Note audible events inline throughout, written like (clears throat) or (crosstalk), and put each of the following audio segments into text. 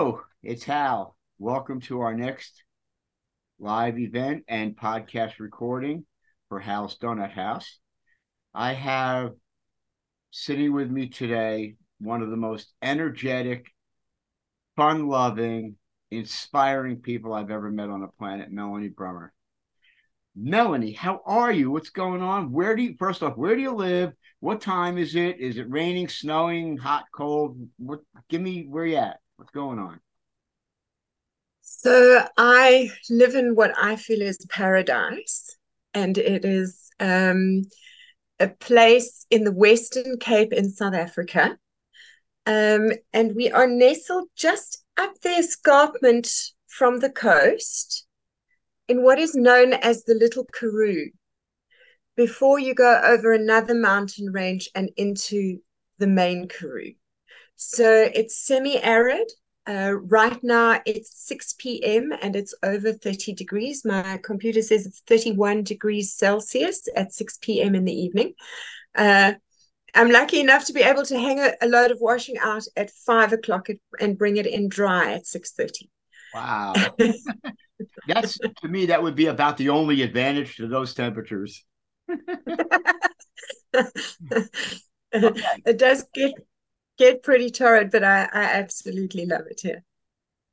Hello, it's Hal. Welcome to our next live event and podcast recording for Hal's Donut House. I have sitting with me today one of the most energetic, fun loving, inspiring people I've ever met on the planet, Melanie Brummer. Melanie, how are you? What's going on? Where do you first off, where do you live? What time is it? Is it raining, snowing, hot, cold? What give me where you at? What's going on? So I live in what I feel is paradise, and it is um, a place in the Western Cape in South Africa. Um, and we are nestled just up the escarpment from the coast in what is known as the Little Karoo before you go over another mountain range and into the main Karoo. So it's semi arid. Uh, right now it's 6 p.m. and it's over 30 degrees. My computer says it's 31 degrees Celsius at 6 p.m. in the evening. Uh, I'm lucky enough to be able to hang a, a load of washing out at five o'clock and bring it in dry at 6:30. Wow. (laughs) That's to me, that would be about the only advantage to those temperatures. okay. (laughs) (laughs) It does get get pretty torrid, but I, I absolutely love it here.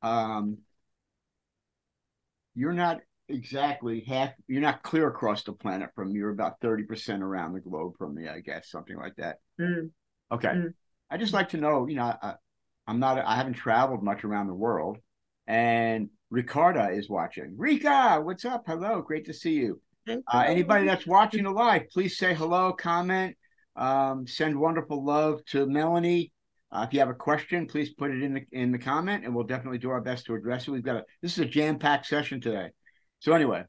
Um, you're not exactly half. You're not clear across the planet from me. You're about thirty percent around the globe from me, I guess, something like that. Mm. Okay. Mm. I just like to know. You know, I, I'm not. I haven't traveled much around the world, and Ricarda is watching. Rika, what's up? Hello, great to see you. Uh, anybody that's watching the live, please say hello, comment, um, send wonderful love to Melanie. Uh, if you have a question, please put it in the in the comment, and we'll definitely do our best to address it. We've got a this is a jam packed session today. So anyway,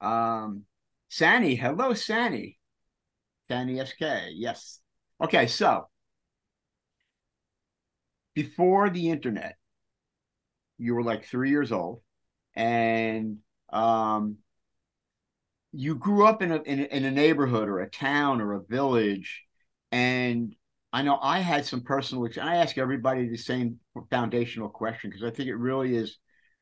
um, Sani, hello, Sani, Sani SK, yes. Okay, so before the internet, you were like three years old, and um, you grew up in a, in a in a neighborhood or a town or a village, and I know I had some personal. I ask everybody the same foundational question because I think it really is.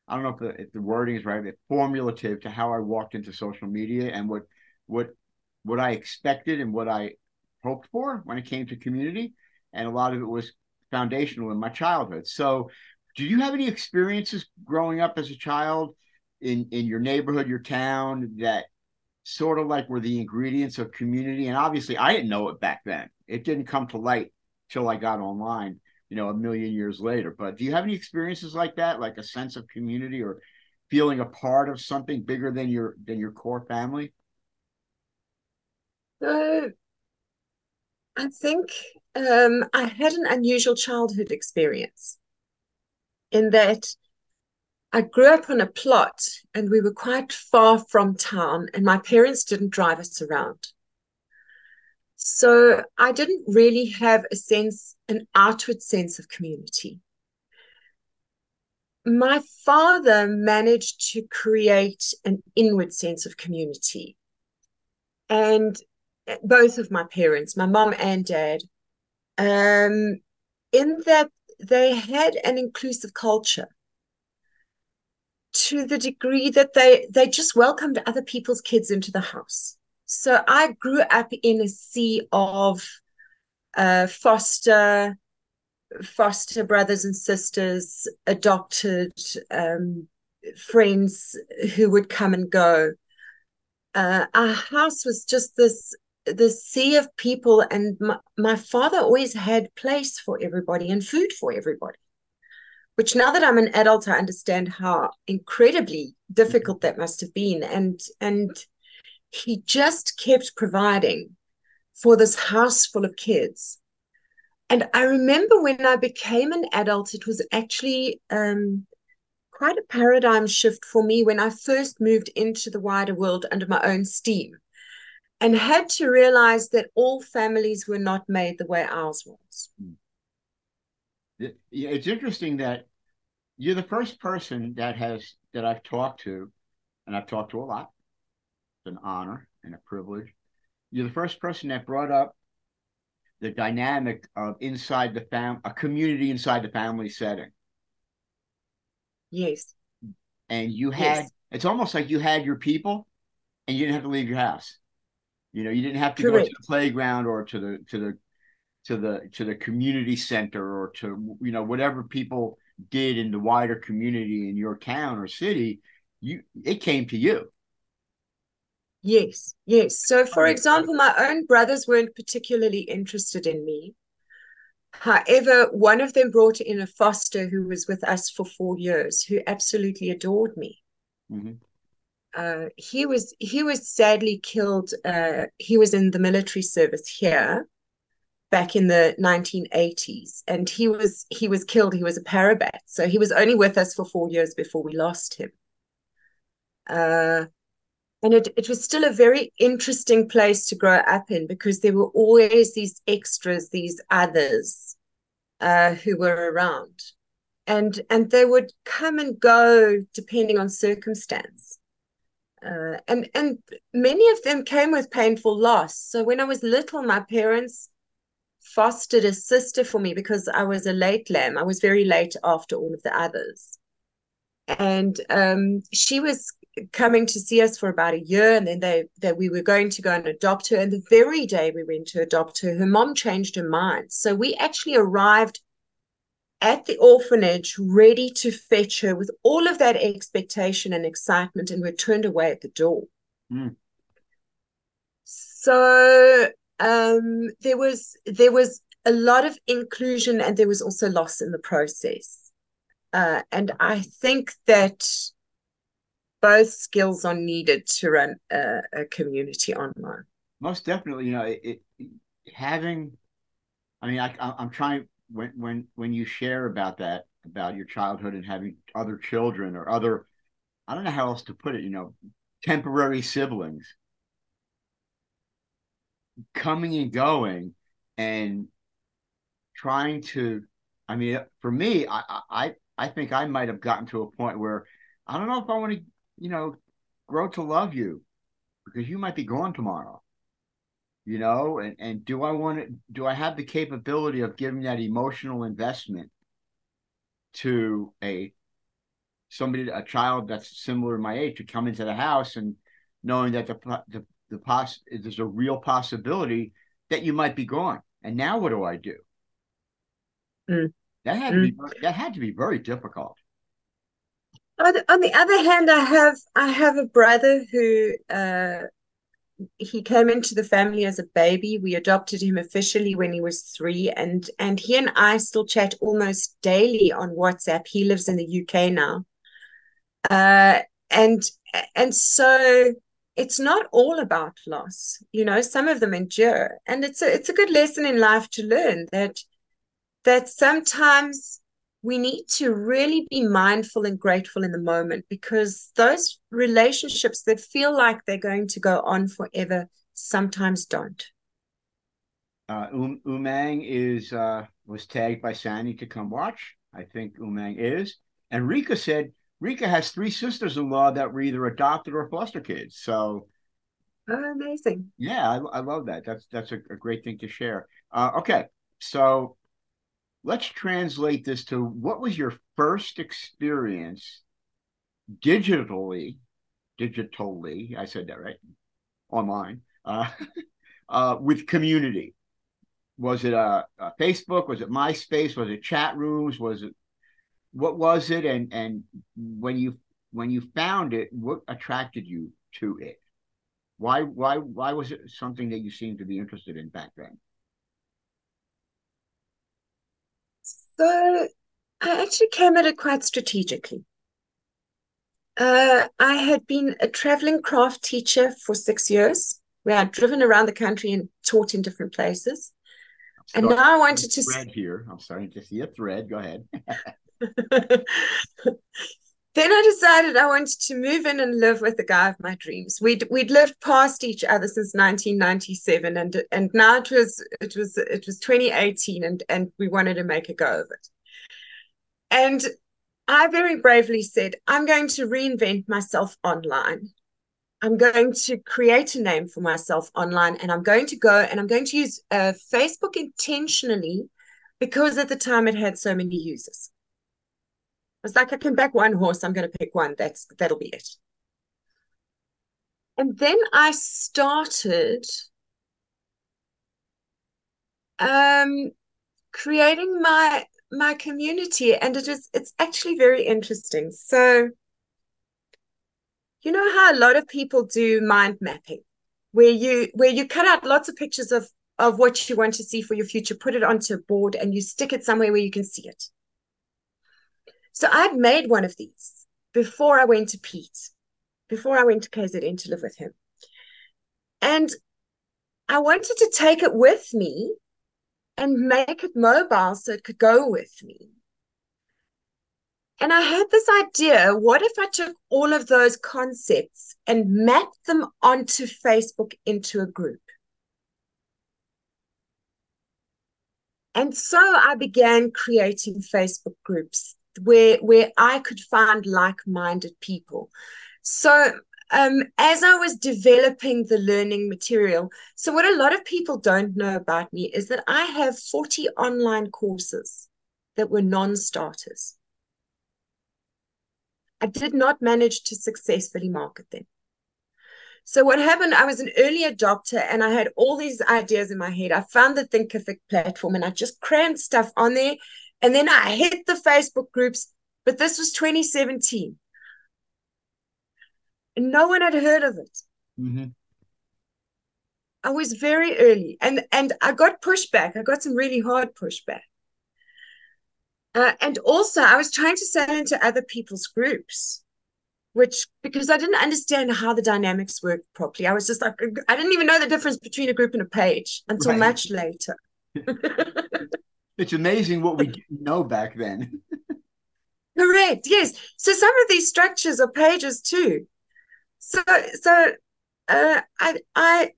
I don't know if the, if the wording is right, but formulative to how I walked into social media and what what what I expected and what I hoped for when it came to community, and a lot of it was foundational in my childhood. So, do you have any experiences growing up as a child in in your neighborhood, your town that sort of like were the ingredients of community? And obviously, I didn't know it back then it didn't come to light till I got online, you know, a million years later. But do you have any experiences like that, like a sense of community or feeling a part of something bigger than your than your core family? So I think um, I had an unusual childhood experience in that I grew up on a plot and we were quite far from town, and my parents didn't drive us around. So I didn't really have a sense, an outward sense of community. My father managed to create an inward sense of community. And both of my parents, my mom and dad, um, in that they had an inclusive culture to the degree that they they just welcomed other people's kids into the house so I grew up in a sea of uh, foster foster brothers and sisters, adopted um, friends who would come and go. Uh, our house was just this the sea of people, and my, my father always had place for everybody and food for everybody. Which now that I'm an adult, I understand how incredibly difficult that must have been, and and he just kept providing for this house full of kids. And I remember when I became an adult, it was actually um, quite a paradigm shift for me when I first moved into the wider world under my own steam and had to realize that all families were not made the way ours was. It's interesting that you're the first person that has that I've talked to, and I've talked to a lot, It's an honor and a privilege. You're the first person that brought up the dynamic of inside the fam a community inside the family setting. Yes. And you had Yes. it's almost like you had your people and you didn't have to leave your house. You know, you didn't have to go to the playground or to the to the to the to the community center or to you know whatever people did in the wider community in your town or city. You it came to you. Yes, yes. So, for example, my own brothers weren't particularly interested in me. However, one of them brought in a foster who was with us for four years, who absolutely adored me. Mhm. Uh, he was he was sadly killed. Uh, he was in the military service here back in the 1980s, and he was he was killed. He was a parabat, so he was only with us for four years before we lost him. Uh, and it, it was still a very interesting place to grow up in because there were always these extras, these others uh, who were around. And and they would come and go depending on circumstance. Uh, and and many of them came with painful loss. So when I was little, my parents fostered a sister for me because I was a late lamb. I was very late after all of the others. And um, she was coming to see us for about a year and then they that we were going to go and adopt her and the very day we went to adopt her her mom changed her mind so we actually arrived at the orphanage ready to fetch her with all of that expectation and excitement and were turned away at the door Mm. so um there was there was a lot of inclusion and there was also loss in the process uh, and i think that both skills are needed to run a, a community online. Most definitely, you know, it, it having. I mean, I, I'm trying when when when you share about that about your childhood and having other children or other, I don't know how else to put it. You know, temporary siblings coming and going and trying to. I mean, for me, I I I think I might have gotten to a point where I don't know if I want to, you know, grow to love you because you might be gone tomorrow you know and and do i want to do i have the capability of giving that emotional investment to a somebody a child that's similar to my age to come into the house and knowing that the the, the poss there's a real possibility that you might be gone and now what do i do Mm. that had mm. to be that had to be very difficult on the, on the other hand i have i have a brother who uh he came into the family as a baby. We adopted him officially when he was three, and and he and I still chat almost daily on WhatsApp. He lives in the UK now, uh, and and so it's not all about loss. You know, some of them endure, and it's a it's a good lesson in life to learn that that sometimes we need to really be mindful and grateful in the moment because those relationships that feel like they're going to go on forever sometimes don't. Uh, um, Umang is uh, was tagged by sandy to come watch. I think Umang is, and Rika said Rika has three sisters-in-law that were either adopted or foster kids. So, oh, amazing! Yeah, I, I love that. That's that's a, a great thing to share. Uh, okay, so let's translate this to what was your first experience digitally digitally i said that right online uh, (laughs) uh, with community was it a, uh, facebook was it myspace was it chat rooms was it what was it and and when you when you found it what attracted you to it why why why was it something that you seemed to be interested in back then So I actually came at it quite strategically. Uh, I had been a traveling craft teacher for six years, where I'd driven around the country and taught in different places. And now I wanted to thread here. I'm starting to see a thread. Go ahead. (laughs) (laughs) then I decided I wanted to move in and live with the guy of my dreams. We'd we'd lived past each other since 1997, and and now it was it was it was 2018, and and we wanted to make a go of it. And I very bravely said, I'm going to reinvent myself online. I'm going to create a name for myself online, and I'm going to go and I'm going to use uh, Facebook intentionally because at the time it had so many users. Was like, I can back one horse. I'm going to pick one. That's that'll be it. And then I started um, creating my my community, and it is it's actually very interesting. So, you know how a lot of people do mind mapping, where you where you cut out lots of pictures of of what you want to see for your future, put it onto a board, and you stick it somewhere where you can see it. So I'd made one of these before I went to Pete, before I went to KZN to live with him. And I wanted to take it with me and make it mobile so it could go with me. And I had this idea what if I took all of those concepts and mapped them onto Facebook into a group? And so I began creating Facebook groups where where I could find like-minded people. So um, as I was developing the learning material, so what a lot of people don't know about me is that I have 40 online courses that were non-starters. I did not manage to successfully market them. So what happened, I was an early adopter and I had all these ideas in my head. I found the Thinkific platform and I just crammed stuff on there. And then I hit the Facebook groups, but this was 2017. And no one had heard of it. Mm-hmm. I was very early and, and I got pushback. I got some really hard pushback. Uh, and also, I was trying to sell into other people's groups which because I didn't understand how the dynamics worked properly. I was just like, I didn't even know the difference between a group and a page until right. much later. (laughs) it's amazing what we (laughs) didn't know back then. Correct. Yes. So some of these structures are pages too. So so uh, I I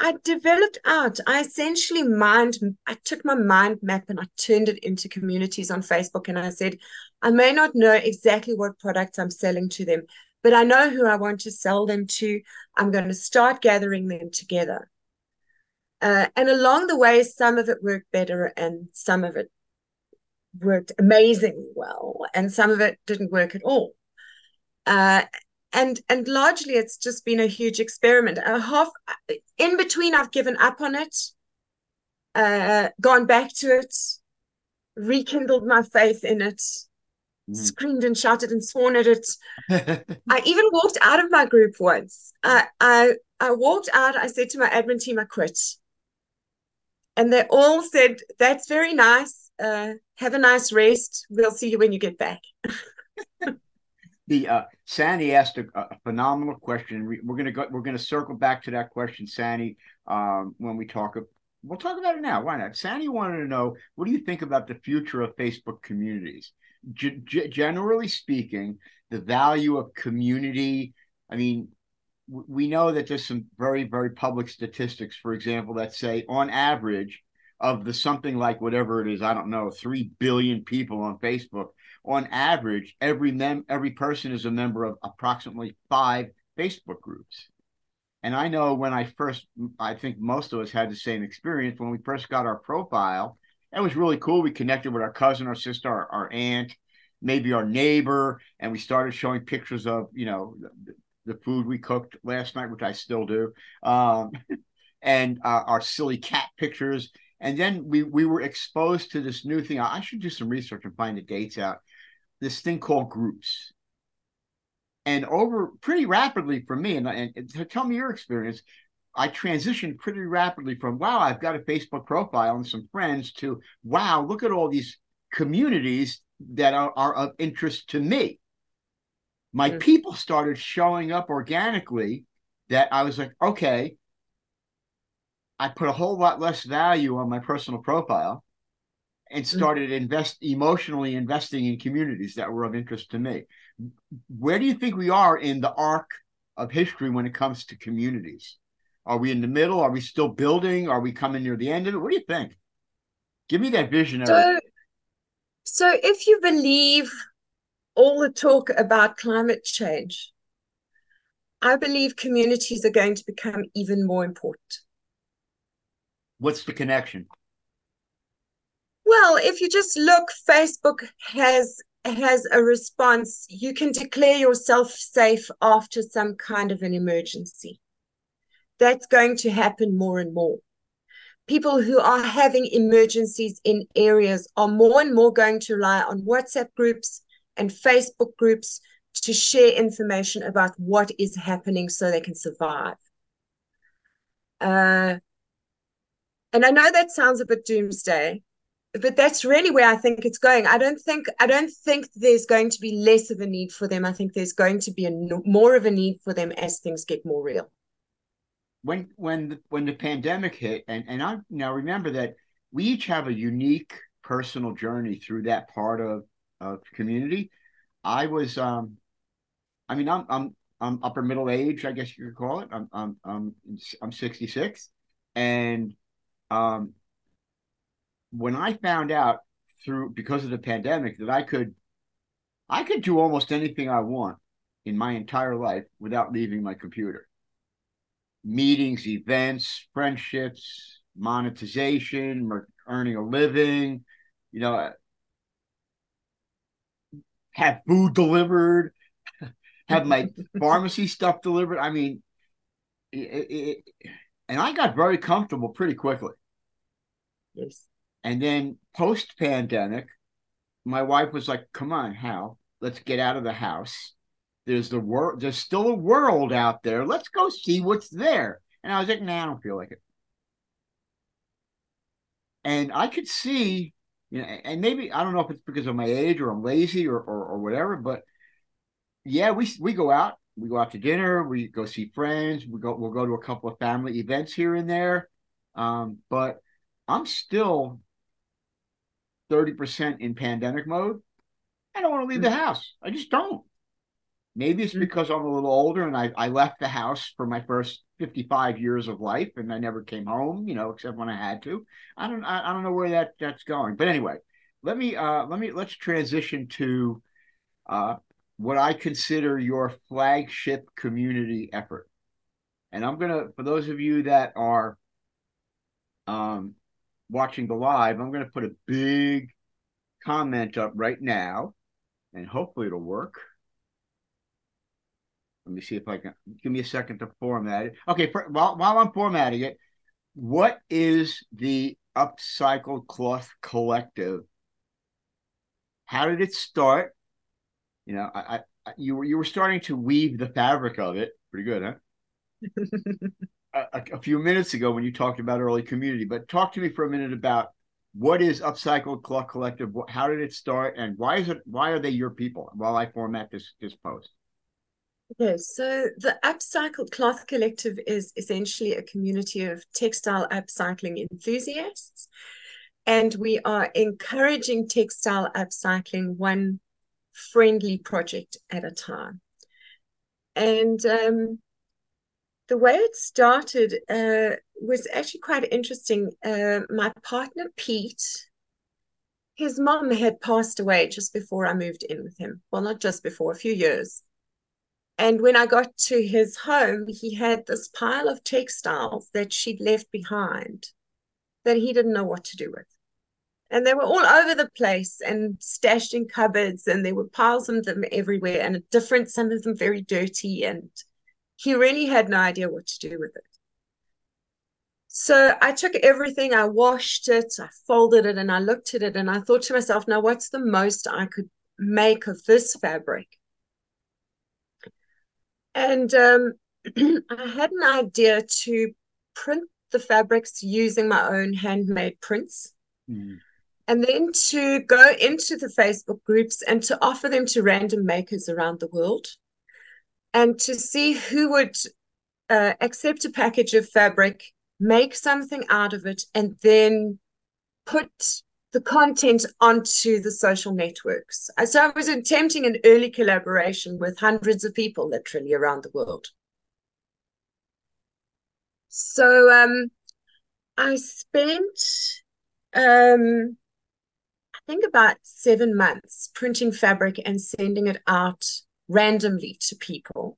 I developed out. I essentially mind. I took my mind map and I turned it into communities on Facebook. And I said, I may not know exactly what products I'm selling to them, but I know who I want to sell them to. I'm going to start gathering them together. Uh, and along the way, some of it worked better and some of it worked amazingly well, and some of it didn't work at all. Uh, and and largely, it's just been a huge experiment. A half in between, I've given up on it, uh, gone back to it, rekindled my faith in it, mm. screamed and shouted and sworn at it. (laughs) I even walked out of my group once. I, I I walked out. I said to my admin team, I quit. And they all said, "That's very nice. Uh, have a nice rest. We'll see you when you get back." (laughs) the uh, Sandy asked a, a, phenomenal question. We're gonna go. We're gonna circle back to that question, Sandy, um, when we talk. We'll talk about it now. Why not? Sandy wanted to know what do you think about the future of Facebook communities? G- generally speaking, the value of community. I mean, we know that there's some very, very public statistics, for example, that say on average of the something like whatever it is, I don't know, three billion people on Facebook. On average, every mem- every person is a member of approximately five Facebook groups. And I know when I first, I think most of us had the same experience when we first got our profile it was really cool. We connected with our cousin, our sister, our, our aunt, maybe our neighbor, and we started showing pictures of you know the, food we cooked last night, which I still do, um, (laughs) and uh, our silly cat pictures. And then we we were exposed to this new thing. I should do some research and find the dates out. This thing called groups. And over pretty rapidly for me, and, and tell me your experience, I transitioned pretty rapidly from wow, I've got a Facebook profile and some friends to wow, look at all these communities that are, are of interest to me. My mm-hmm. people started showing up organically that I was like, okay, I put a whole lot less value on my personal profile and mm. started mm-hmm. invest emotionally investing in communities that were of interest to me. Where do you think we are in the arc of history when it comes to communities? Are we in the middle? Are we still building? Are we coming near the end of it? What do you think? Give me that vision. So, so if you believe all the talk about climate change, I believe communities are going to become even more important. What's the connection? Well, if you just look, Facebook has has a response, you can declare yourself safe after some kind of an emergency. That's going to happen more and more. People who are having emergencies in areas are more and more going to rely on WhatsApp groups and Facebook groups to share information about what is happening so they can survive. Uh, and I know that sounds a bit doomsday, but that's really where I think it's going. I don't think I don't think there's going to be less of a need for them. I think there's going to be a more of a need for them as things get more real. When when the, when the pandemic hit, and and I now remember that we each have a unique personal journey through that part of of community. I was, um, I mean, I'm I'm I'm upper middle age, I guess you could call it. I'm I'm I'm I'm 66, and um, when I found out through because of the pandemic that I could I could do almost anything I want in my entire life without leaving my computer. Meetings, events, friendships, monetization, earning a living, you know, have food delivered, (laughs) have my (laughs) pharmacy stuff delivered. I mean, it, it, and I got very comfortable pretty quickly. Yes. And then post pandemic, my wife was like, "Come on, Hal, let's get out of the house. There's the world. There's still a world out there. Let's go see what's there." And I was like, "Nah, I don't feel like it." And I could see, you know, and maybe I don't know if it's because of my age or I'm lazy or or, or whatever, but yeah, we we go out. We go out to dinner. We go see friends. We go. We'll go to a couple of family events here and there. Um, but I'm still 30% in pandemic mode, I don't want to leave the mm. house. I just don't. Maybe it's because I'm a little older and I, I left the house for my first 55 years of life and I never came home, you know, except when I had to. I don't I, I don't know where that that's going. But anyway, let me uh let me let's transition to uh what I consider your flagship community effort. And I'm gonna for those of you that are um watching the live, I'm to put a big comment up right now, and hopefully it'll work. Let me see if I can. Give me a second to format it. Okay, for, while while I'm formatting it, what is the Upcycled Cloth Collective? How did it start? You know, I, I you were you were starting to weave the fabric of it. Pretty good, huh? (laughs) a, a, few minutes ago when you talked about early community, but talk to me for a minute about what is Upcycled Cloth Collective? How did it start, and why is it? Why are they your people? While I format this this post. Okay, so the Upcycled Cloth Collective is essentially a community of textile upcycling enthusiasts, and we are encouraging textile upcycling one friendly project at a time. And um, the way it started uh, was actually quite interesting. Uh, my partner, Pete, his mom had passed away just before I moved in with him. Well, not just before, a few years. And when I got to his home, he had this pile of textiles that she'd left behind that he didn't know what to do with. And they were all over the place and stashed in cupboards, and there were piles of them everywhere, and different, some of them very dirty and he really had no idea what to do with it. So I took everything, I washed it, I folded it, and I looked at it, and I thought to myself, now what's the most I could make of this fabric? And um, (clears throat) I had an idea to print the fabrics using my own handmade prints. Mm. And then to go into the Facebook groups and to offer them to random makers around the world and to see who would uh, accept a package of fabric, make something out of it, and then put the content onto the social networks. So I was attempting an early collaboration with hundreds of people literally around the world. So um, I spent, um, I think, about seven months printing fabric and sending it out randomly to people.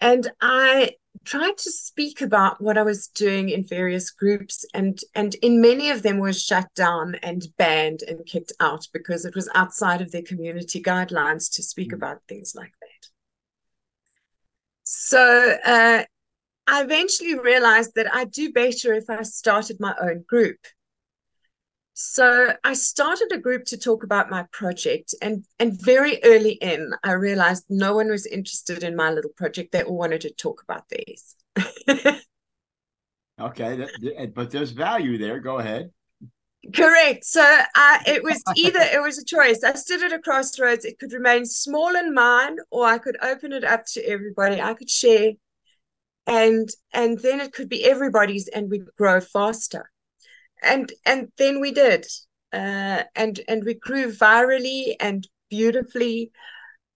And I tried to speak about what I was doing in various groups, and and in many of them was shut down and banned and kicked out because it was outside of their community guidelines to speak mm. about things like that. So uh, I eventually realized that I'd do better if I started my own group. So I started a group to talk about my project, and and very early in, I realized no one was interested in my little project. They all wanted to talk about these. (laughs) okay, but there's value there. Go ahead. Correct. So uh, it was either it was a choice. I stood at a crossroads. It could remain small in mine, or I could open it up to everybody. I could share, and and then it could be everybody's, and we'd grow faster and and then we did uh, and and we grew virally and beautifully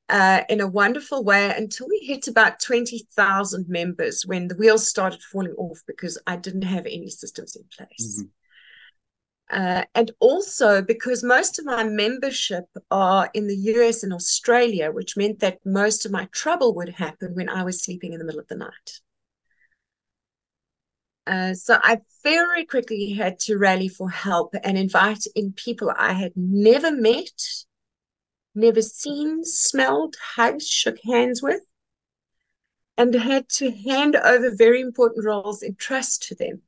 uh, in a wonderful way until we hit about 20,000 members when the wheels started falling off because I didn't have any systems in place. Mm-hmm. Uh, and also because most of my membership are in the US and Australia, which meant that most of my trouble would happen when I was sleeping in the middle of the night. Uh, so I very quickly had to rally for help and invite in people I had never met, never seen, smelled, hugged, shook hands with, and had to hand over very important roles in trust to them.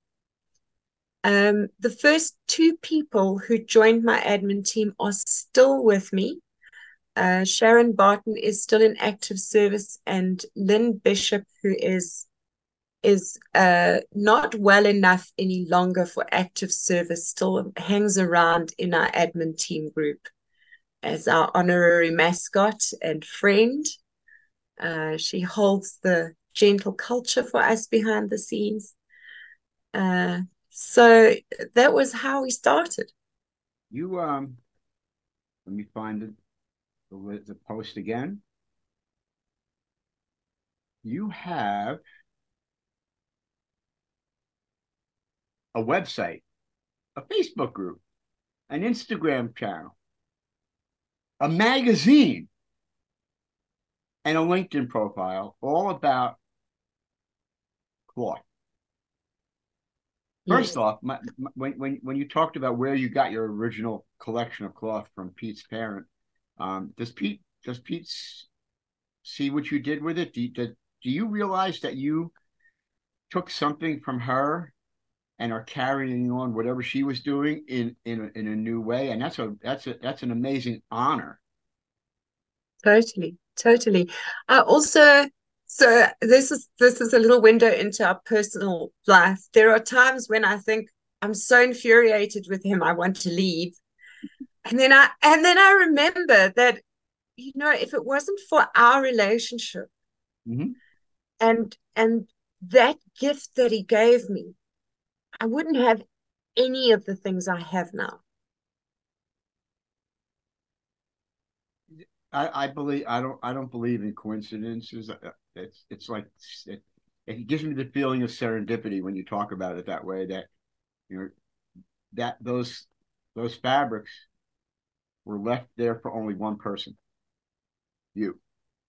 Um, the first two people who joined my admin team are still with me. Uh, Sharon Barton is still in active service, and Lynn Bishop, who is is uh, not well enough any longer for active service, still hangs around in our admin team group as our honorary mascot and friend. Uh, she holds the gentle culture for us behind the scenes. Uh, so that was how we started. You um, let me find it, the, the post again. You have a website, a Facebook group, an Instagram channel, a magazine, and a LinkedIn profile all about cloth. First yes. off, my, my, when when when you talked about where you got your original collection of cloth from Pete's parent, um, does Pete does Pete see what you did with it? Do do, do you realize that you took something from her and are carrying on whatever she was doing in in a, in a new way. And that's a that's a that's an amazing honor. Totally totally. I also so this is this is a little window into our personal life. There are times when i think i'm so infuriated with him i want to leave. And then i and then i remember that you know if it wasn't for our relationship mm-hmm. and and that gift that he gave me I wouldn't have any of the things I have now. I, I believe I don't I don't believe in coincidences. Uh, it's it's like it, it gives me the feeling of serendipity when you talk about it that way. That you know that those those fabrics were left there for only one person, you.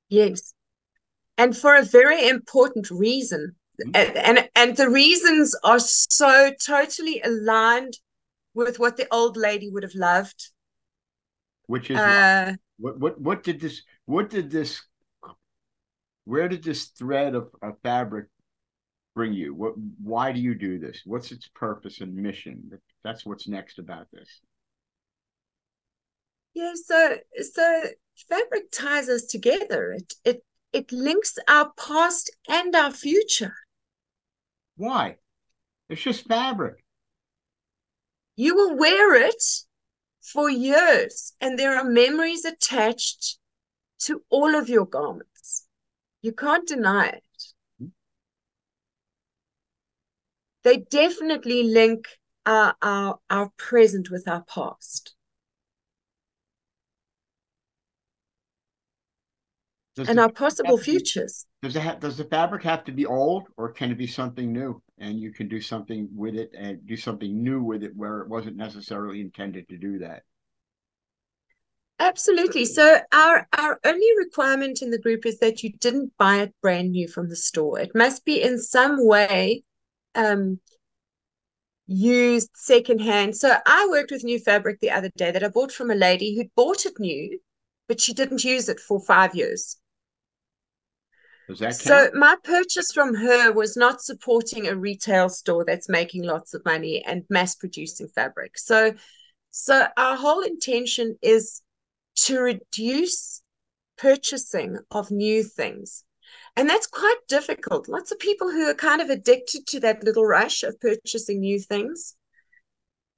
Yes, and for a very important reason. Mm-hmm. and and the reasons are so totally aligned with what the old lady would have loved. Which is uh, what what what did this what did this where did this thread of, of fabric bring you? What why do you do this? What's its purpose and mission? That's what's next about this. Yeah so so fabric ties us together. It it it links our past and our future why? It's just fabric. You will wear it for years, and there are memories attached to all of your garments. You can't deny it. Mm-hmm. They definitely link our, our, our present with our past. Does and our possible futures. Does it does the fabric have to be old, or can it be something new, and you can do something with it and do something new with it where it wasn't necessarily intended to do that? Absolutely. So our our only requirement in the group is that you didn't buy it brand new from the store. It must be in some way um, used secondhand. So I worked with new fabric the other day that I bought from a lady who bought it new, but she didn't use it for five years. So my purchase from her was not supporting a retail store that's making lots of money and mass producing fabric. So so our whole intention is to reduce purchasing of new things. And that's quite difficult. Lots of people who are kind of addicted to that little rush of purchasing new things.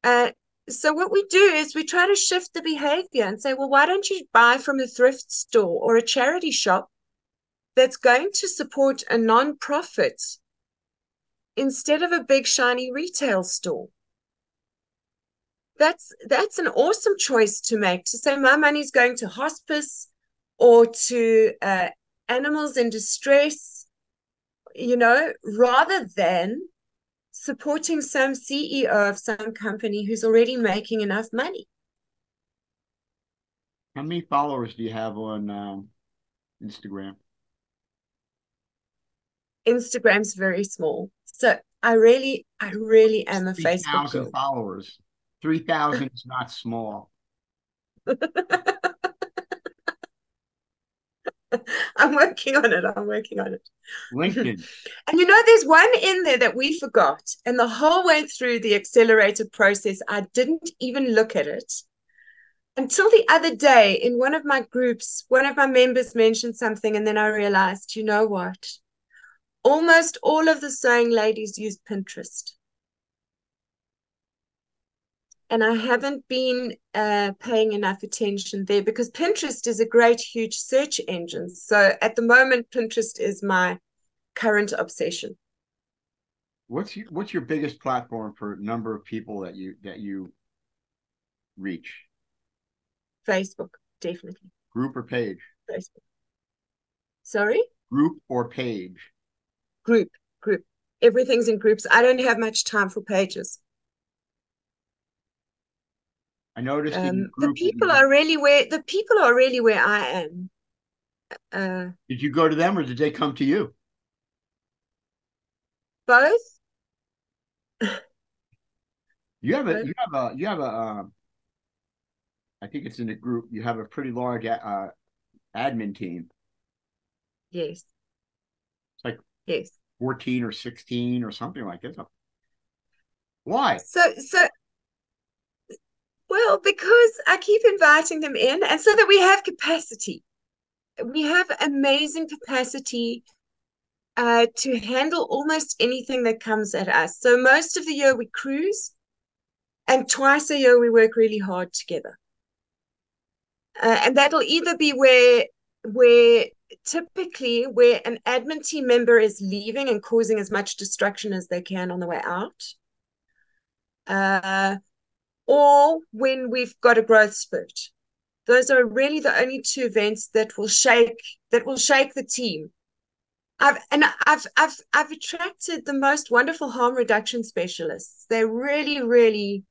Uh, so what we do is we try to shift the behavior and say, well, why don't you buy from a thrift store or a charity shop that's going to support a non-profit instead of a big shiny retail store? That's that's an awesome choice to make to say my money's going to hospice or to uh, animals in distress, you know, rather than supporting some CEO of some company who's already making enough money. How many followers do you have on um, Instagram? Instagram's very small. So I really, I really am a Facebook 3,000 followers. 3,000 is not small. (laughs) I'm working on it. I'm working on it. LinkedIn. (laughs) And you know, there's one in there that we forgot. And the whole way through the accelerated process, I didn't even look at it until the other day in one of my groups. One of my members mentioned something, and then I realized, you know what? Almost all of the sewing ladies use Pinterest. And I haven't been uh, paying enough attention there because Pinterest is a great, huge search engine. So at the moment, Pinterest is my current obsession. What's your, what's your biggest platform for number of people that you that you reach? Facebook, definitely. Group or page? Facebook. Sorry? Group or page? Group, group. Everything's in groups. I don't have much time for pages. I noticed Um, the group. that you- people are really where the people are really where I am. Uh, Did you go to them or did they come to you? both. You have a you have a you have a um, I think it's in the group. You have a pretty large uh, admin team. Yes. It's like Yes. 14 or 16 or something like this. Why? So so well, because I keep inviting them in and so that we have capacity. We have amazing capacity uh, to handle almost anything that comes at us. So most of the year we cruise, and twice a year we work really hard together. Uh, and that'll either be where where typically where an admin team member is leaving and causing as much destruction as they can on the way out. Uh, or when we've got a growth spurt. Those are really the only two events that will shake that will shake the team. I've and I've I've I've attracted the most wonderful harm reduction specialists. They really, really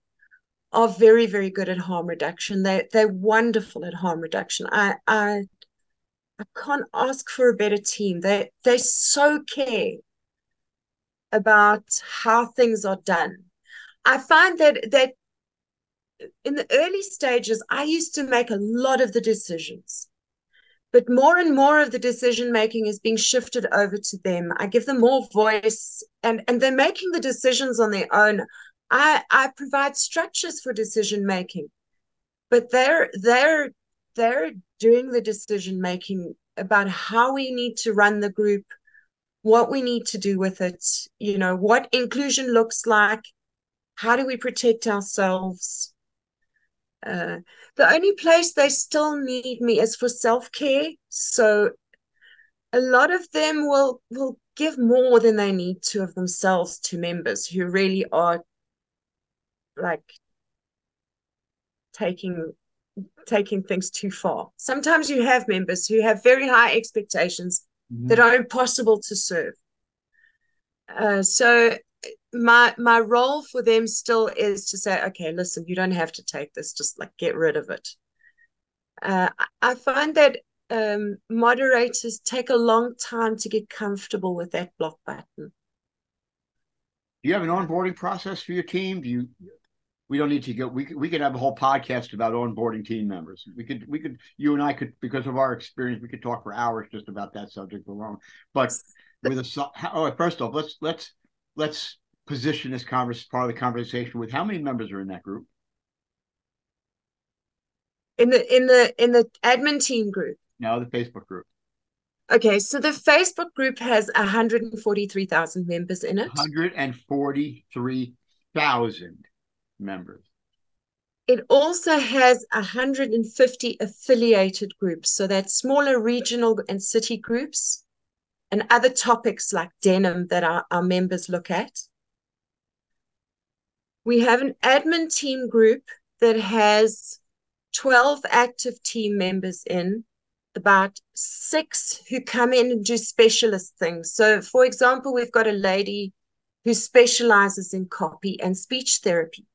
are very, very good at harm reduction. They they're wonderful at harm reduction. I I I can't ask for a better team. They they so care about how things are done. I find that that in the early stages, I used to make a lot of the decisions, but more and more of the decision making is being shifted over to them. I give them more voice, and and they're making the decisions on their own. I I provide structures for decision making, but they're they're they're doing the decision making about how we need to run the group, what we need to do with it, you know, what inclusion looks like, how do we protect ourselves. Uh, the only place they still need me is for self-care. So a lot of them will will give more than they need to of themselves to members who really are like taking taking things too far. Sometimes you have members who have very high expectations Mhm. that are impossible to serve. Uh, so my my role for them still is to say, okay, listen, you don't have to take this, just like get rid of it. Uh, I find that um, moderators take a long time to get comfortable with that block button. Do you have an onboarding process for your team? Do you? We don't need to go. We could, we could have a whole podcast about onboarding team members. We could we could you and I could because of our experience we could talk for hours just about that subject alone. But with a oh, first off, let's let's let's position this converse part of the conversation with how many members are in that group? In the in the in the admin team group. No, the Facebook group. Okay, so the Facebook group has 143,000 members in it. 143,000 members. It also has 150 affiliated groups. So that's smaller regional and city groups and other topics like denim that our, our members look at. We have an admin team group that has 12 active team members in about six who come in and do specialist things. So, for example, we've got a lady who specializes in copy and speech therapy.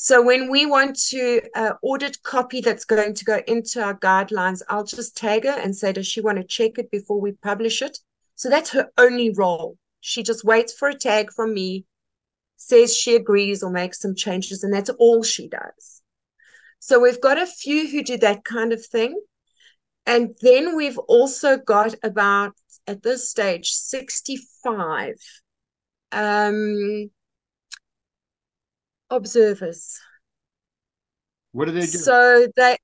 So, when we want to uh, audit copy that's going to go into our guidelines, I'll just tag her and say, Does she want to check it before we publish it? So, that's her only role. She just waits for a tag from me, says she agrees or makes some changes, and that's all she does. So, we've got a few who do that kind of thing. And then we've also got about, at this stage, 65 um, observers. What do they do? So they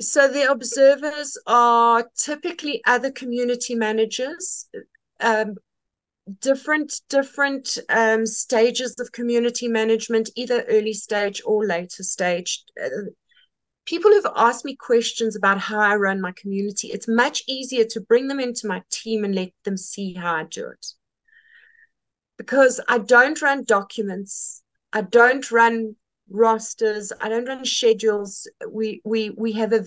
so the observers are typically other community managers, um, different different um, stages of community management, either early stage or later stage. Uh, people who've asked me questions about how I run my community, it's much easier to bring them into my team and let them see how I do it. Because I don't run documents, I don't run rosters, I don't run schedules. We we we have a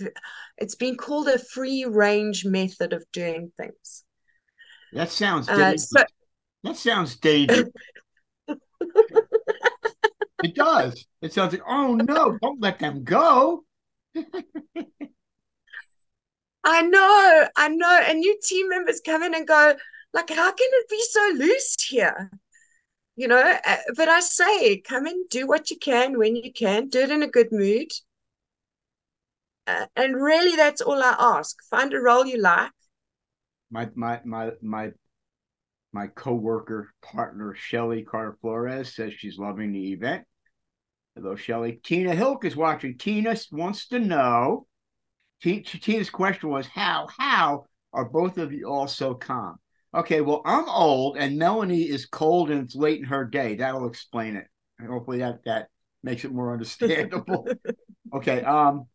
it's been called a free range method of doing things. That sounds uh, so, that sounds dangerous. (laughs) it does. It sounds like, oh no, don't let them go. I know, I know. And new team members come in and go, like, how can it be so loose here? You know, uh, but I say, come and do what you can when you can, do it in a good mood. Uh, and really, that's all I ask. Find a role you like. My my my my my co-worker partner Shelly Carter Flores says she's loving the event. Hello, Shelly. Tina Hilk is watching. Tina wants to know. Tina's question was, "How? How are both of you all so calm?" Okay, well, I'm old, and Melanie is cold, and it's late in her day. That'll explain it. hopefully, that that makes it more (laughs) understandable. okay. Um.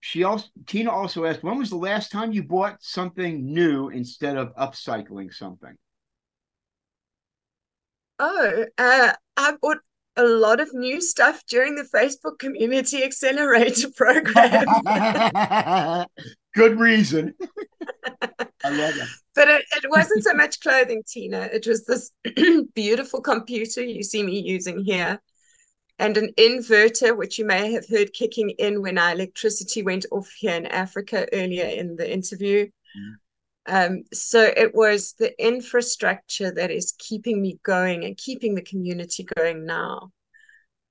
She also Tina also asked, "When was the last time you bought something new instead of upcycling something?" Oh, uh, I bought a lot of new stuff during the Facebook Community Accelerator (laughs) program. (laughs) Good reason. I love it. But it, it wasn't so much clothing, Tina. It was this (clears throat) beautiful computer you see me using here and an inverter, which you may have heard kicking in when our electricity went off here in Africa earlier in the interview. Mm. Um, so it was the infrastructure that is keeping me going and keeping the community going now.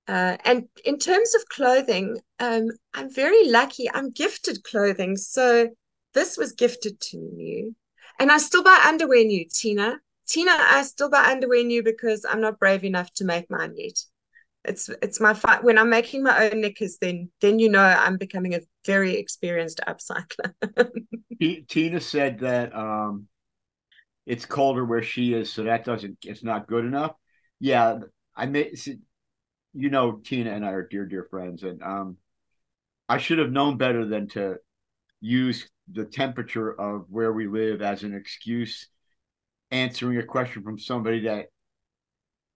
Uh, and in terms of clothing, um, I'm very lucky. I'm gifted clothing. So this was gifted to new. And I still buy underwear new, Tina. Tina, I still buy underwear new because I'm not brave enough to make mine yet. It's it's my fight when I'm making my own knickers. Then then you know I'm becoming a very experienced upcycler. (laughs) Tina said that um, it's colder where she is, so that doesn't it's not good enough. Yeah, I made you know Tina and I are dear dear friends, and um, I should have known better than to use the temperature of where we live as an excuse answering a question from somebody that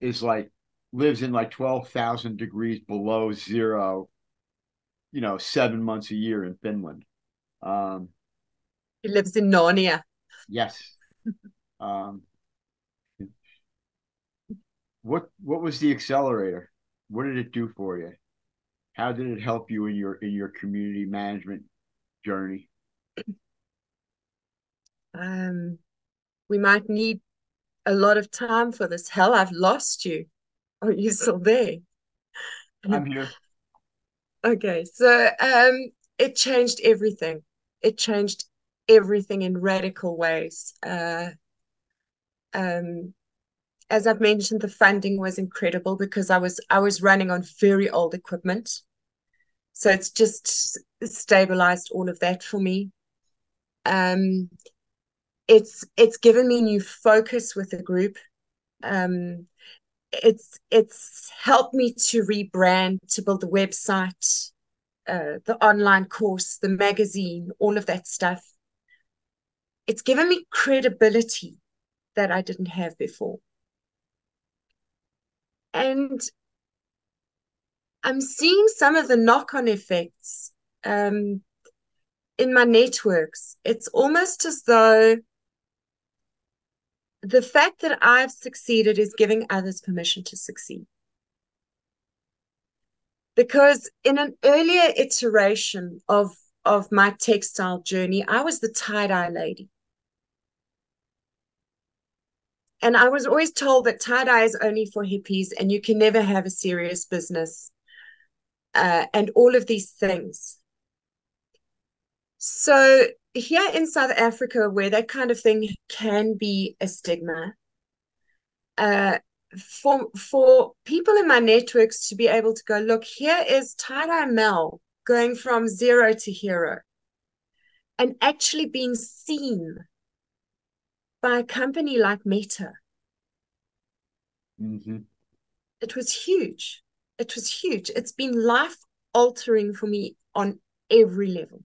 is like lives in like 12,000 degrees below zero, you know, seven months a year in Finland. Um, he lives in Narnia. Yes. (laughs) um, what what was the accelerator? What did it do for you? How did it help you in your in your community management journey? Um, we might need a lot of time for this. Hell, I've lost you. Are you still there? I'm here. Okay, so um, it changed everything. It changed everything in radical ways. Uh, um, as I've mentioned, the funding was incredible because I was I was running on very old equipment, so it's just stabilized all of that for me. Um, it's it's given me new focus with the group. Um, it's it's helped me to rebrand, to build the website, uh, the online course, the magazine, all of that stuff. It's given me credibility that I didn't have before. And I'm seeing some of the knock on effects um, in my networks. It's almost as though the fact that I've succeeded is giving others permission to succeed. Because in an earlier iteration of, of my textile journey, I was the tie dye lady. And I was always told that tie dye is only for hippies and you can never have a serious business uh, and all of these things. So, here in South Africa, where that kind of thing can be a stigma, uh, for for people in my networks to be able to go, look, here is tie Mel going from zero to hero, and actually being seen by a company like Meta. Mm-hmm. It was huge. It was huge. It's been life altering for me on every level.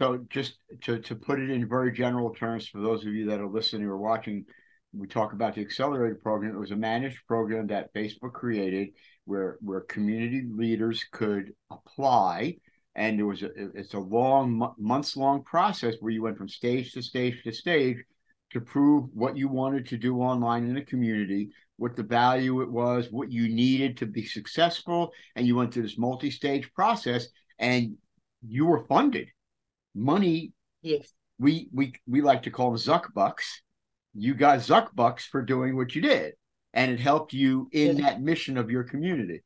So, just to, to put it in very general terms, for those of you that are listening or watching, we talk about the accelerator program. It was a managed program that Facebook created where where community leaders could apply and there was a it's a long months long process where you went from stage to stage to stage to prove what you wanted to do online in the community, what the value it was, what you needed to be successful. And you went through this multi stage process and you were funded. Money, yes. we, we, we like to call them Zuck Bucks. You got Zuck Bucks for doing what you did. And it helped you in that mission of your community.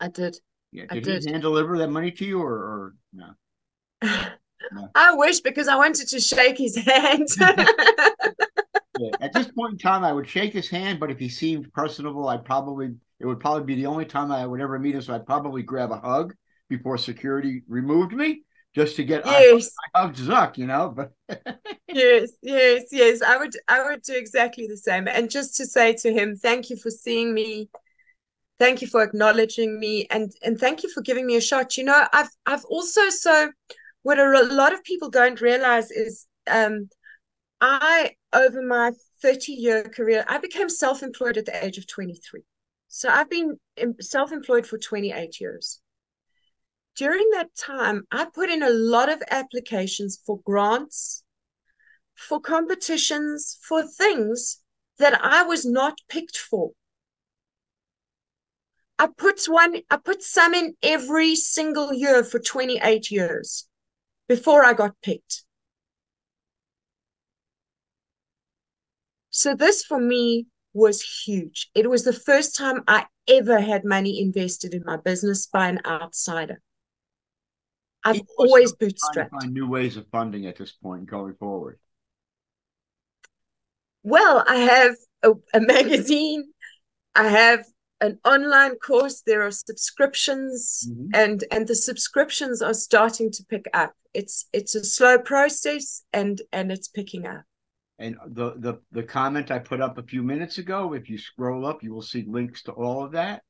I did. Yeah. Did, I did. he hand deliver that money to you or, or (laughs) no? I wish because I wanted to shake his hand. (laughs) yeah. At this point in time, I would shake his hand, but if he seemed personable, I'd probably it would probably be the only time I would ever meet him. So I'd probably grab a hug before security removed me, just to get yes. I, I hugged Zuck, you know. But (laughs) yes, yes, yes, I would I would do exactly the same, and just to say to him, thank you for seeing me. Thank you for acknowledging me and and thank you for giving me a shot. You know, I've I've also so what a lot of people don't realize is um, I, over my 30 year career, I became self employed at the age of 23. So I've been self employed for 28 years. During that time, I put in a lot of applications for grants, for competitions, for things that I was not picked for. I put one, I put some in every single year for 28 years before I got picked. So this for me was huge. It was the first time I ever had money invested in my business by an outsider. I've always bootstrapped. Find new ways of funding at this point going forward. Well, I have a, a magazine. I have an online course there are subscriptions mm-hmm. and and the subscriptions are starting to pick up it's it's a slow process and and it's picking up and the the the comment i put up a few minutes ago if you scroll up you will see links to all of that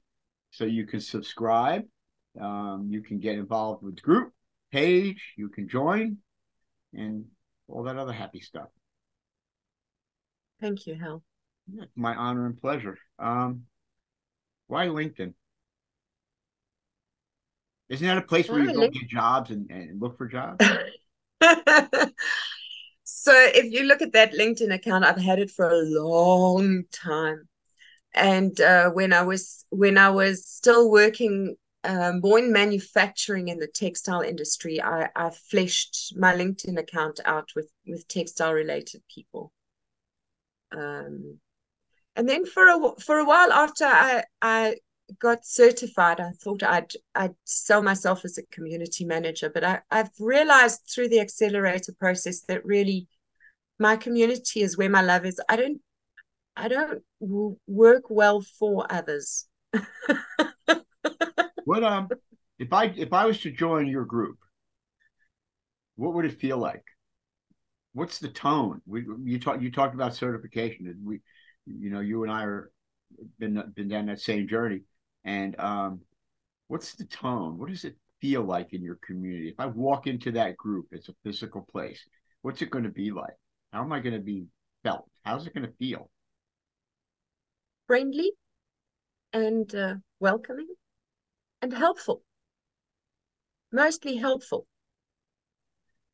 so you can subscribe um, you can get involved with the group page you can join and all that other happy stuff thank you hal my honor and pleasure um, why LinkedIn? Isn't that a place where you go get jobs and, and look for jobs? (laughs) so if you look at that LinkedIn account, I've had it for a long time. And uh, when I was when I was still working more in manufacturing in the textile industry. I, I fleshed my LinkedIn account out with with textile related people. Um, and then for a for a while after I I got certified, I thought I'd I'd sell myself as a community manager, but I, I've realized through the accelerator process that really my community is where my love is. I don't I don't work well for others. (laughs) what um if I if I was to join your group, what would it feel like? What's the tone? We you talk you talked about certification. We you know you and I are been been down that same journey. And um, what's the tone? What does it feel like in your community? If I walk into that group, it's a physical place. What's it going to be like? How am I going to be felt? How's it going to feel? Friendly and uh, welcoming and helpful. Mostly helpful.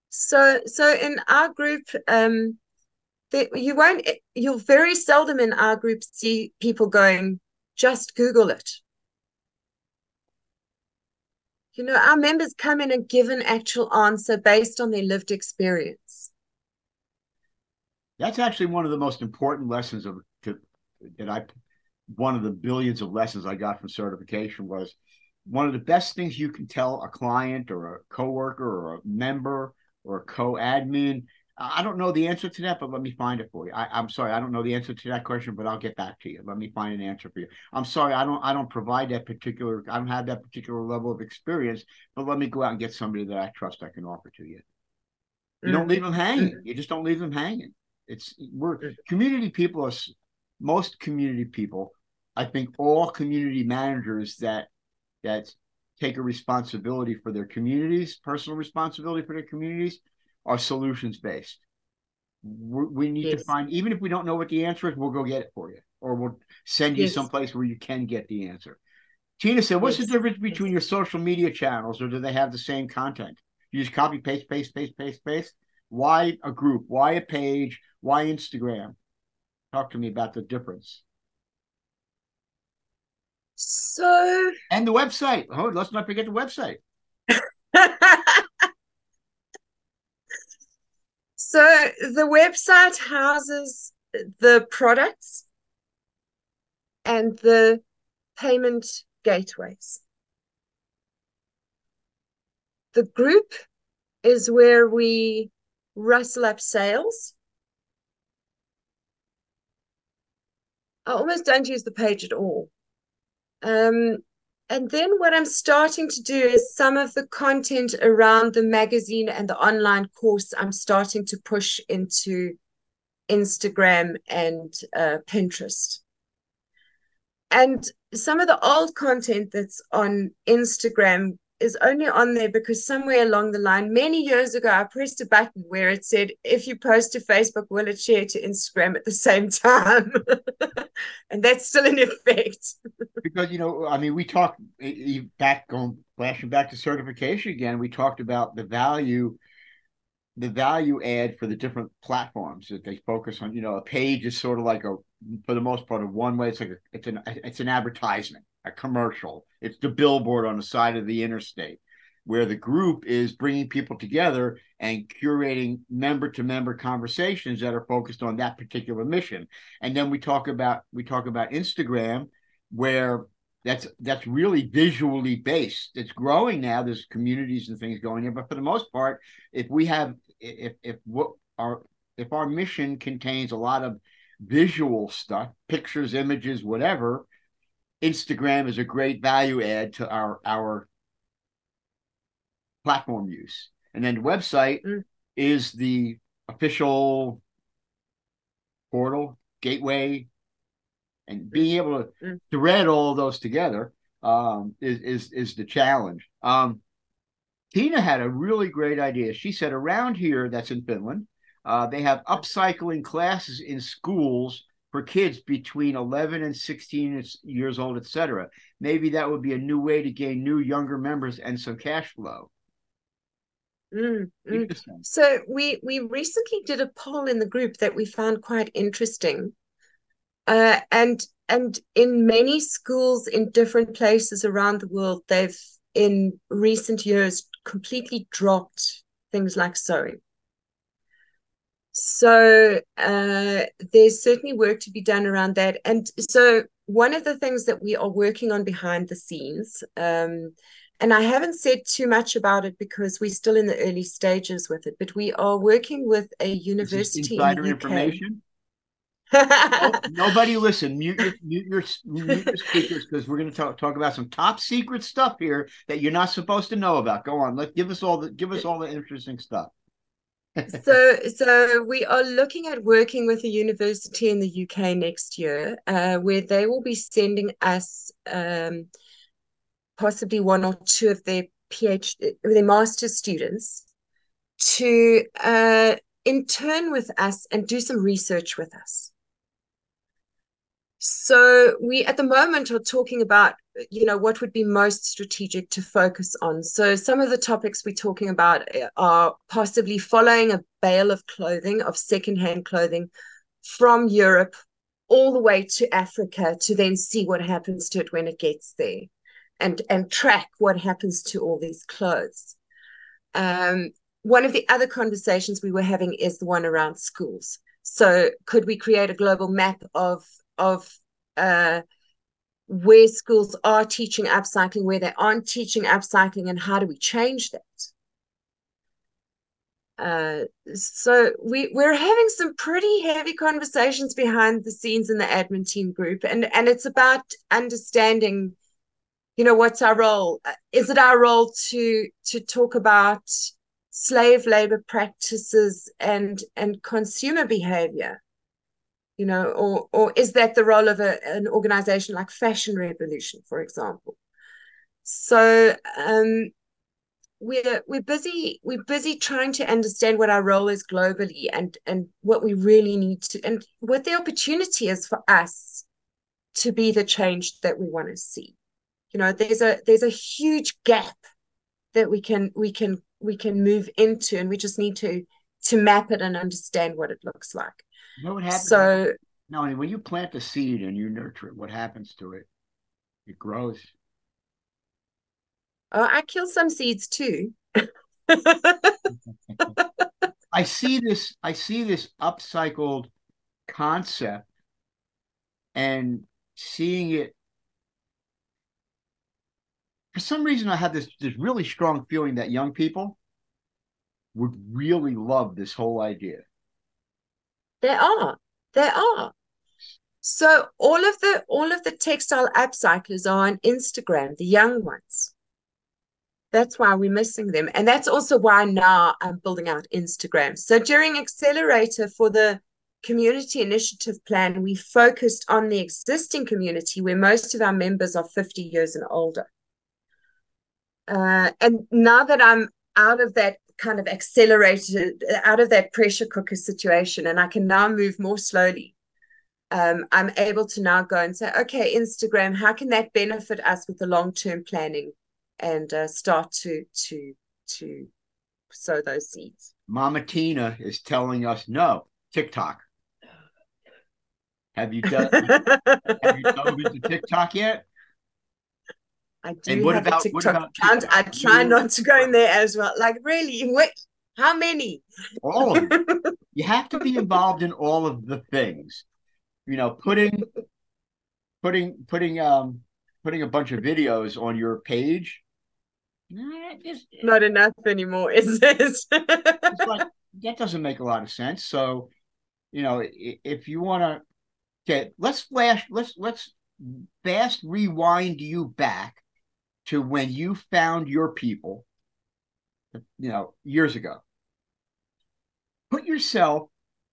So, so in our group, um, you won't. You'll very seldom in our group see people going, "Just Google it." You know, our members come in and give an actual answer based on their lived experience. That's actually one of the most important lessons of to, that I one of the billions of lessons I got from certification was one of the best things you can tell a client or a coworker or a member or a co-admin I don't know the answer to that, but let me find it for you. I, am sorry, I don't know the answer to that question, but I'll get back to you. Let me find an answer for you. I'm sorry, I don't I don't provide that particular I don't have that particular level of experience, but let me go out and get somebody that I trust I can offer to you. You don't leave them hanging. You just don't leave them hanging. It's we're community people are most community people. I think all community managers that that take a responsibility for their communities, personal responsibility for their communities are solutions based. We need yes. to find, even if we don't know what the answer is, we'll go get it for you, or we'll send you yes. someplace where you can get the answer. Tina said, "What's yes. the difference between your social media channels, or do they have the same content? You just copy, paste, paste, paste, paste, paste. Why a group? Why a page? Why Instagram? Talk to me about the difference." So and the website. Oh, let's not forget the website. (laughs) So the website houses the products and the payment gateways. The group is where we rustle up sales. I almost don't use the page at all. Um, and then what I'm starting to do is some of the content around the magazine and the online course, I'm starting to push into Instagram and uh, Pinterest. And some of the old content that's on Instagram is only on there because somewhere along the line, many years ago, I pressed a button where it said, if you post to Facebook, will it share to Instagram at the same (laughs) time? (laughs) and that's still in effect. because, you know, I mean, we talked eh, eh, back going flashing back to certification again, we talked about the value the value add for the different platforms that they focus on. You know, a page is sort of like a, for the most part, a one way. It's like a, it's an it's an advertisement a commercial. It's the billboard on the side of the interstate where the group is bringing people together and curating member to member conversations that are focused on that particular mission. And then we talk about we talk about Instagram where that's that's really visually based. It's growing now. There's communities and things going in, but for the most part, if we have if if what our if our mission contains a lot of visual stuff, pictures, images, whatever, Instagram is a great value add to our our platform use. And then the website mm. is the official portal, gateway, and being able to mm. thread all those together um, is, is is the challenge. Um, Tina had a really great idea. She said around here, that's in Finland, uh, they have upcycling classes in schools for kids between 11 and 16 years old, etc. Maybe that would be a new way to gain new younger members and some cash flow. Mm, mm. So we we recently did a poll in the group that we found quite interesting. Uh, and and in many schools in different places around the world, they've in recent years completely dropped things like sewing. So uh, there's certainly work to be done around that. And so one of the things that we are working on behind the scenes, um, and I haven't said too much about it because we're still in the early stages with it, but we are working with a university insider in information. (laughs) no, nobody listen. Mute your mute your, mute your speakers because we're going to talk talk about some top secret stuff here that you're not supposed to know about. Go on, let give us all the give us all the interesting stuff. So (laughs) so we are looking at working with a university in the UK next year, uh, where they will be sending us um, possibly one or two of their PhD, their master's students, to uh, intern with us and do some research with us. So we at the moment are talking about, you know, what would be most strategic to focus on. So some of the topics we're talking about uh, are possibly following a bale of clothing, of secondhand clothing from Europe all the way to Africa to then see what happens to it when it gets there and, and track what happens to all these clothes. Um, one of the other conversations we were having is the one around schools. So could we create a global map of of uh, where schools are teaching upcycling, where they aren't teaching upcycling, and how do we change that? Uh, so we we're having some pretty heavy conversations behind the scenes in the admin team group, and and it's about understanding, you know, what's our role? Is it our role to to talk about slave labor practices and and consumer behavior? You know or or is that the role of a, an organization like fashion revolution for example? So um, we're we're busy we're busy trying to understand what our role is globally and and what we really need to and what the opportunity is for us to be the change that we want to see. You know there's a there's a huge gap that we can we can we can move into and we just need to to map it and understand what it looks like you know what happens? So no, I mean, when you plant a seed and you nurture it, what happens to it? It grows. Oh, I kill some seeds too. I see this. I see this upcycled concept, and seeing it. For some reason, I have this this really strong feeling that young people would really love this whole idea. There are. There are. So all of the all of the textile upcyclers are on Instagram, the young ones. That's why we're missing them. And that's also why now I'm building out Instagram. So during Accelerator for the community initiative plan, we focused on the existing community where most of our members are 50 years and older. Uh, and now that I'm out of that kind of accelerated out of that pressure cooker situation and I can now move more slowly. Um, I'm able to now go and say, okay, Instagram, how can that benefit us with the long term planning and uh, start to to to sow those seeds. Mama Tina is telling us no, TikTok. Have you done have you done into (laughs) TikTok yet? I do and what have about, a TikTok account. TikTok? I try not to go in there as well. Like, really? What? How many? All of them. (laughs) you have to be involved in all of the things. You know, putting, putting, putting, um, putting a bunch of videos on your page. Just, not enough anymore, (laughs) is it? like, that doesn't make a lot of sense. So, you know, if you want to get, let's flash, let's let's fast rewind you back to when you found your people, you know, years ago. Put yourself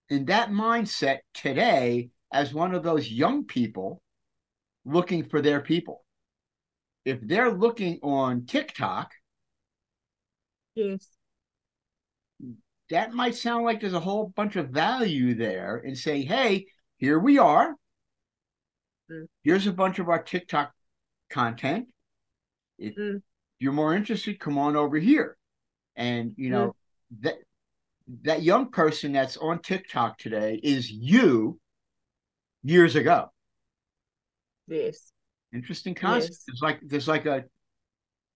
in that mindset today as one of those young people looking for their people. If they're looking on TikTok, yes. That might sound like there's a whole bunch of value there and say, hey, here we are. Mm. Here's a bunch of our TikTok content. If mm. you're more interested, come on over here. And you know mm. that that young person that's on TikTok today is you years ago. Yes. Interesting concept. Yes. It's like there's like a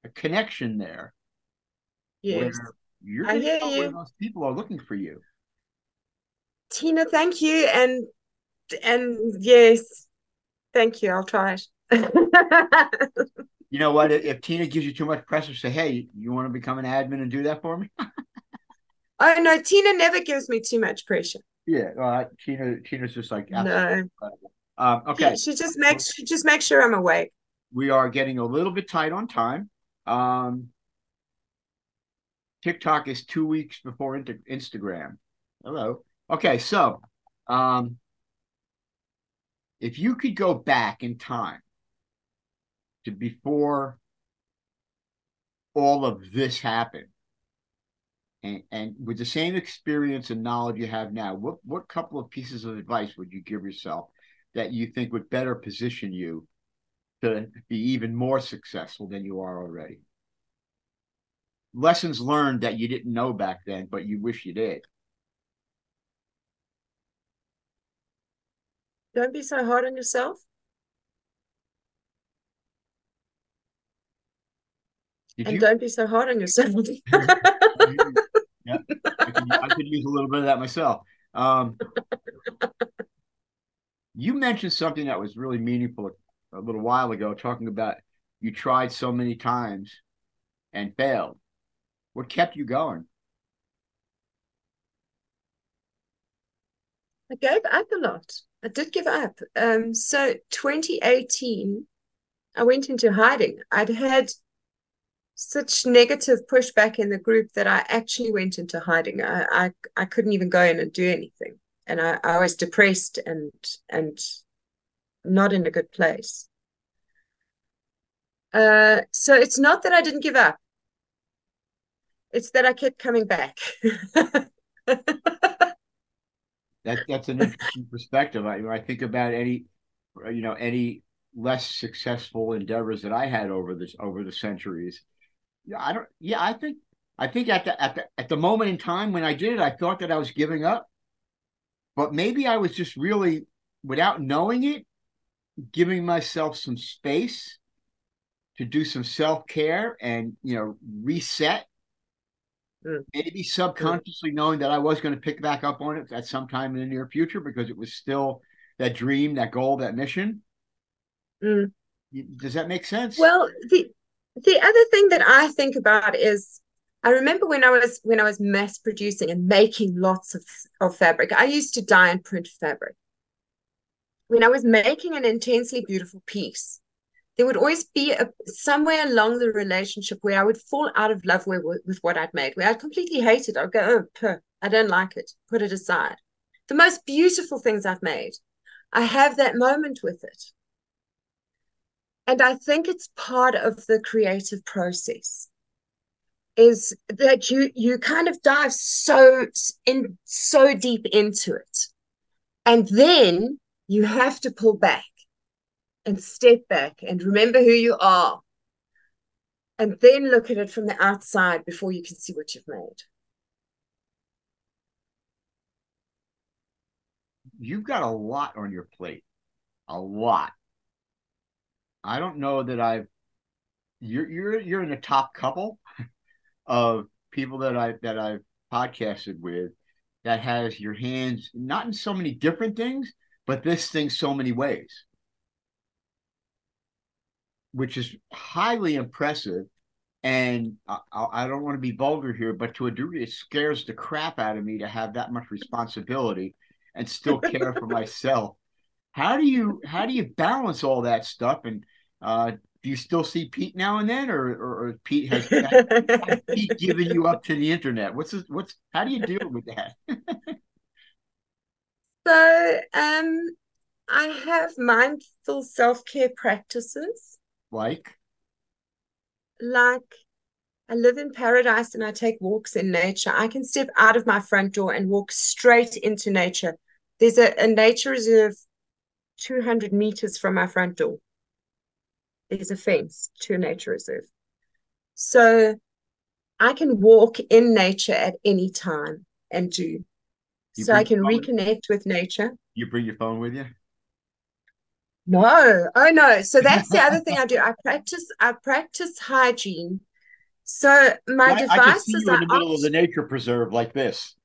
a connection there Yes. you're I hear you. those people are looking for you. Tina, thank you. And and yes, thank you. I'll try it. (laughs) You know what? If, if Tina gives you too much pressure, say, "Hey, you want to become an admin and do that for me?" (laughs) Oh no, Tina never gives me too much pressure. yeah. Uh, Tina, Tina's just like No. Um, okay, She, she just makes she just makes sure I'm awake. we are getting a little bit tight on time. Um, TikTok is two weeks before Inter- Instagram. Hello. Okay, so um, if you could go back in time to before all of this happened, and, and with the same experience and knowledge you have now, what what couple of pieces of advice would you give yourself that you think would better position you to be even more successful than you are already? Lessons learned that you didn't know back then, but you wish you did. Don't be so hard on yourself. Did And you? don't be so hard on yourself. (laughs) yeah, I could, I could use a little bit of that myself. Um, you mentioned something that was really meaningful a little while ago, talking about you tried so many times and failed. What kept you going? I gave up a lot. I did give up. Um, so 2018, I went into hiding. I'd had such negative pushback in the group that I actually went into hiding. I I, I couldn't even go in and do anything. And I, I was depressed and and not in a good place. Uh, so it's not that I didn't give up. It's that I kept coming back. (laughs) That that's an interesting perspective. I I think about any, you know, any less successful endeavors that I had over this over the centuries. Yeah, I don't. Yeah, I think I think at the at the at the moment in time when I did it, I thought that I was giving up, but maybe I was just really, without knowing it, giving myself some space to do some self care and you know reset Mm. maybe subconsciously knowing that I was going to pick back up on it at some time in the near future because it was still that dream, that goal, that mission. Mm. Does that make sense? Well, the the other thing that I think about is I remember when I was when I was mass producing and making lots of, of fabric, I used to dye and print fabric. When I was making an intensely beautiful piece, there would always be a somewhere along the relationship where I would fall out of love with, with what I'd made, where I'd completely hate it. I'd go, oh, I don't like it, put it aside. The most beautiful things I've made, I have that moment with it. And I think it's part of the creative process is that you you kind of dive so in so deep into it. And then you have to pull back and step back and remember who you are. And then look at it from the outside before you can see what you've made. You've got a lot on your plate, a lot. I don't know that I've. You're you're you're in the top couple of people that I that I've podcasted with that has your hands not in so many different things, but this thing so many ways, which is highly impressive. And I, I don't want to be vulgar here, but to a degree, it scares the crap out of me to have that much responsibility and still care for (laughs) myself. How do you how do you balance all that stuff? And uh, do you still see Pete now and then, or or, or Pete has, has (laughs) Pete given you up to the internet? What's this, what's how do you deal with that? (laughs) so um I have mindful self-care practices. Like like I live in paradise and I take walks in nature. I can step out of my front door and walk straight into nature. There's a, a nature reserve 200 meters from my front door. There's a fence to a nature reserve. So I can walk in nature at any time and do. You so I can reconnect with nature. you bring your phone with you? No, oh no. So that's the other thing I do. I practice. I practice hygiene. So my I, devices. I can in the middle of the nature preserve like this.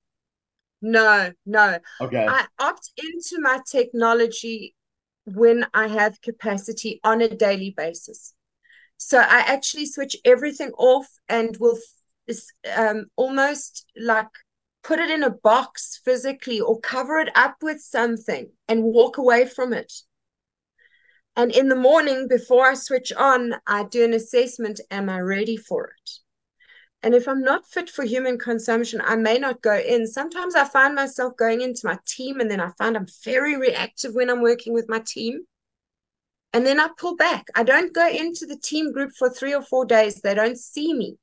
no, no. Okay. I opt into my technology when I have capacity on a daily basis. So I actually switch everything off and will um, almost like put it in a box physically or cover it up with something and walk away from it. And in the morning, before I switch on, I do an assessment Am I ready for it? And if I'm not fit for human consumption, I may not go in. Sometimes I find myself going into my team, and then I find I'm very reactive when I'm working with my team. And then I pull back. I don't go into the team group for three or four days. They don't see me.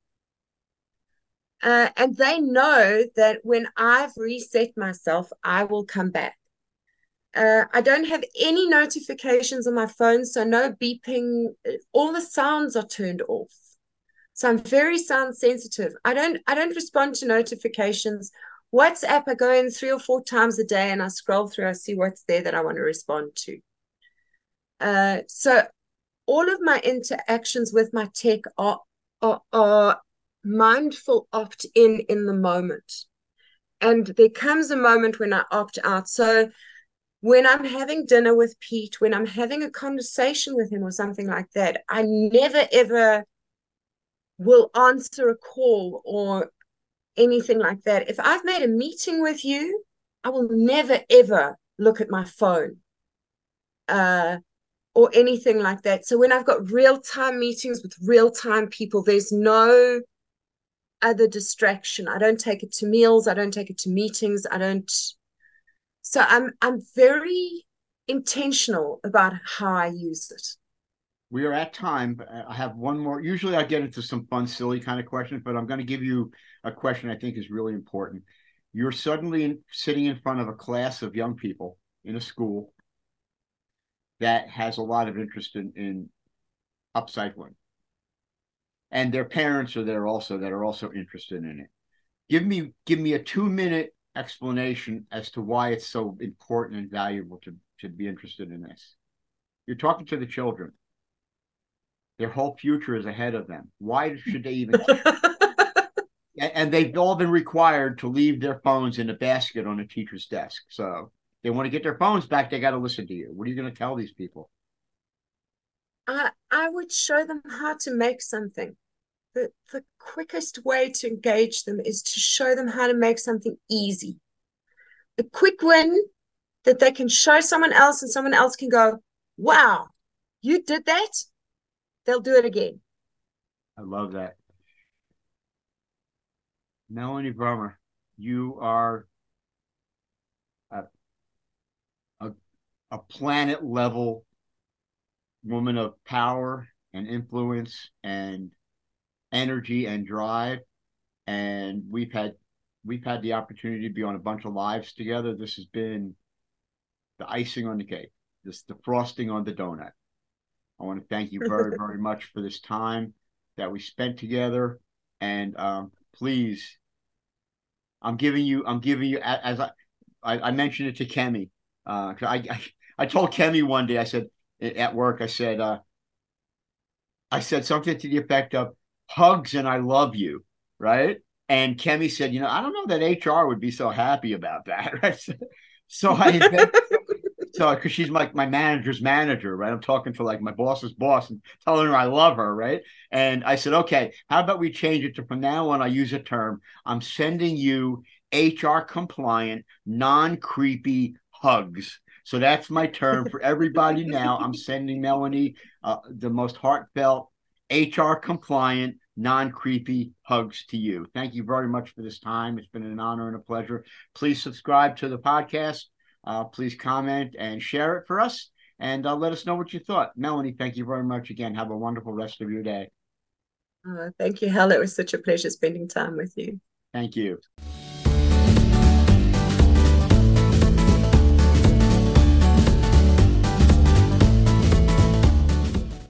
Uh, and they know that when I've reset myself, I will come back. Uh, I don't have any notifications on my phone, so no beeping. All the sounds are turned off. So I'm very sound sensitive. I don't I don't respond to notifications. WhatsApp, I go in three or four times a day and I scroll through, I see what's there that I want to respond to. Uh, so all of my interactions with my tech are, are, are mindful opt in in the moment. And there comes a moment when I opt out. So when I'm having dinner with Pete, when I'm having a conversation with him or something like that, I never ever will answer a call or anything like that. If I've made a meeting with you, I will never ever look at my phone uh, or anything like that. So when I've got real time meetings with real time people, there's no other distraction. I don't take it to meals. I don't take it to meetings. I don't. So I'm I'm very intentional about how I use it. We are at time. I have one more. Usually I get into some fun, silly kind of questions, but I'm going to give you a question I think is really important. You're suddenly in, sitting in front of a class of young people in a school that has a lot of interest in, in upcycling. And their parents are there also that are also interested in it. Give me give me a two minute explanation as to why it's so important and valuable to, to be interested in this. You're talking to the children. Their whole future is ahead of them. Why should they even? (laughs) and they've all been required to leave their phones in a basket on a teacher's desk. So they want to get their phones back. They got to listen to you. What are you going to tell these people? I I would show them how to make something. The the quickest way to engage them is to show them how to make something easy. A quick win that they can show someone else and someone else can go, wow, you did that? They'll do it again. I love that. Melanie Brummer, you are a, a, a planet level woman of power and influence and energy and drive. And we've had we've had the opportunity to be on a bunch of lives together. This has been the icing on the cake, this the frosting on the donut. I want to thank you very, (laughs) very much for this time that we spent together. And um, please, I'm giving you, I'm giving you, as I, I, I mentioned it to Kemi. Uh, I, I, I told Kemi one day, I said at work, I said, uh, I said something to the effect of hugs and I love you, right? And Kemi said, you know, I don't know that HR would be so happy about that, right? (laughs) so I (laughs) so because she's like my, my manager's manager, right? I'm talking to like my boss's boss and telling her I love her, right? And I said, okay, how about we change it to from now on? I use a term. I'm sending you HR compliant, non creepy hugs. So that's my term for everybody now. I'm (laughs) sending Melanie uh, the most heartfelt, HR compliant, non creepy hugs to you. Thank you very much for this time. It's been an honor and a pleasure. Please subscribe to the podcast. Uh, please comment and share it for us and uh, let us know what you thought. Melanie, thank you very much again. Have a wonderful rest of your day. Uh, thank you, Hal. It was such a pleasure spending time with you. Thank you.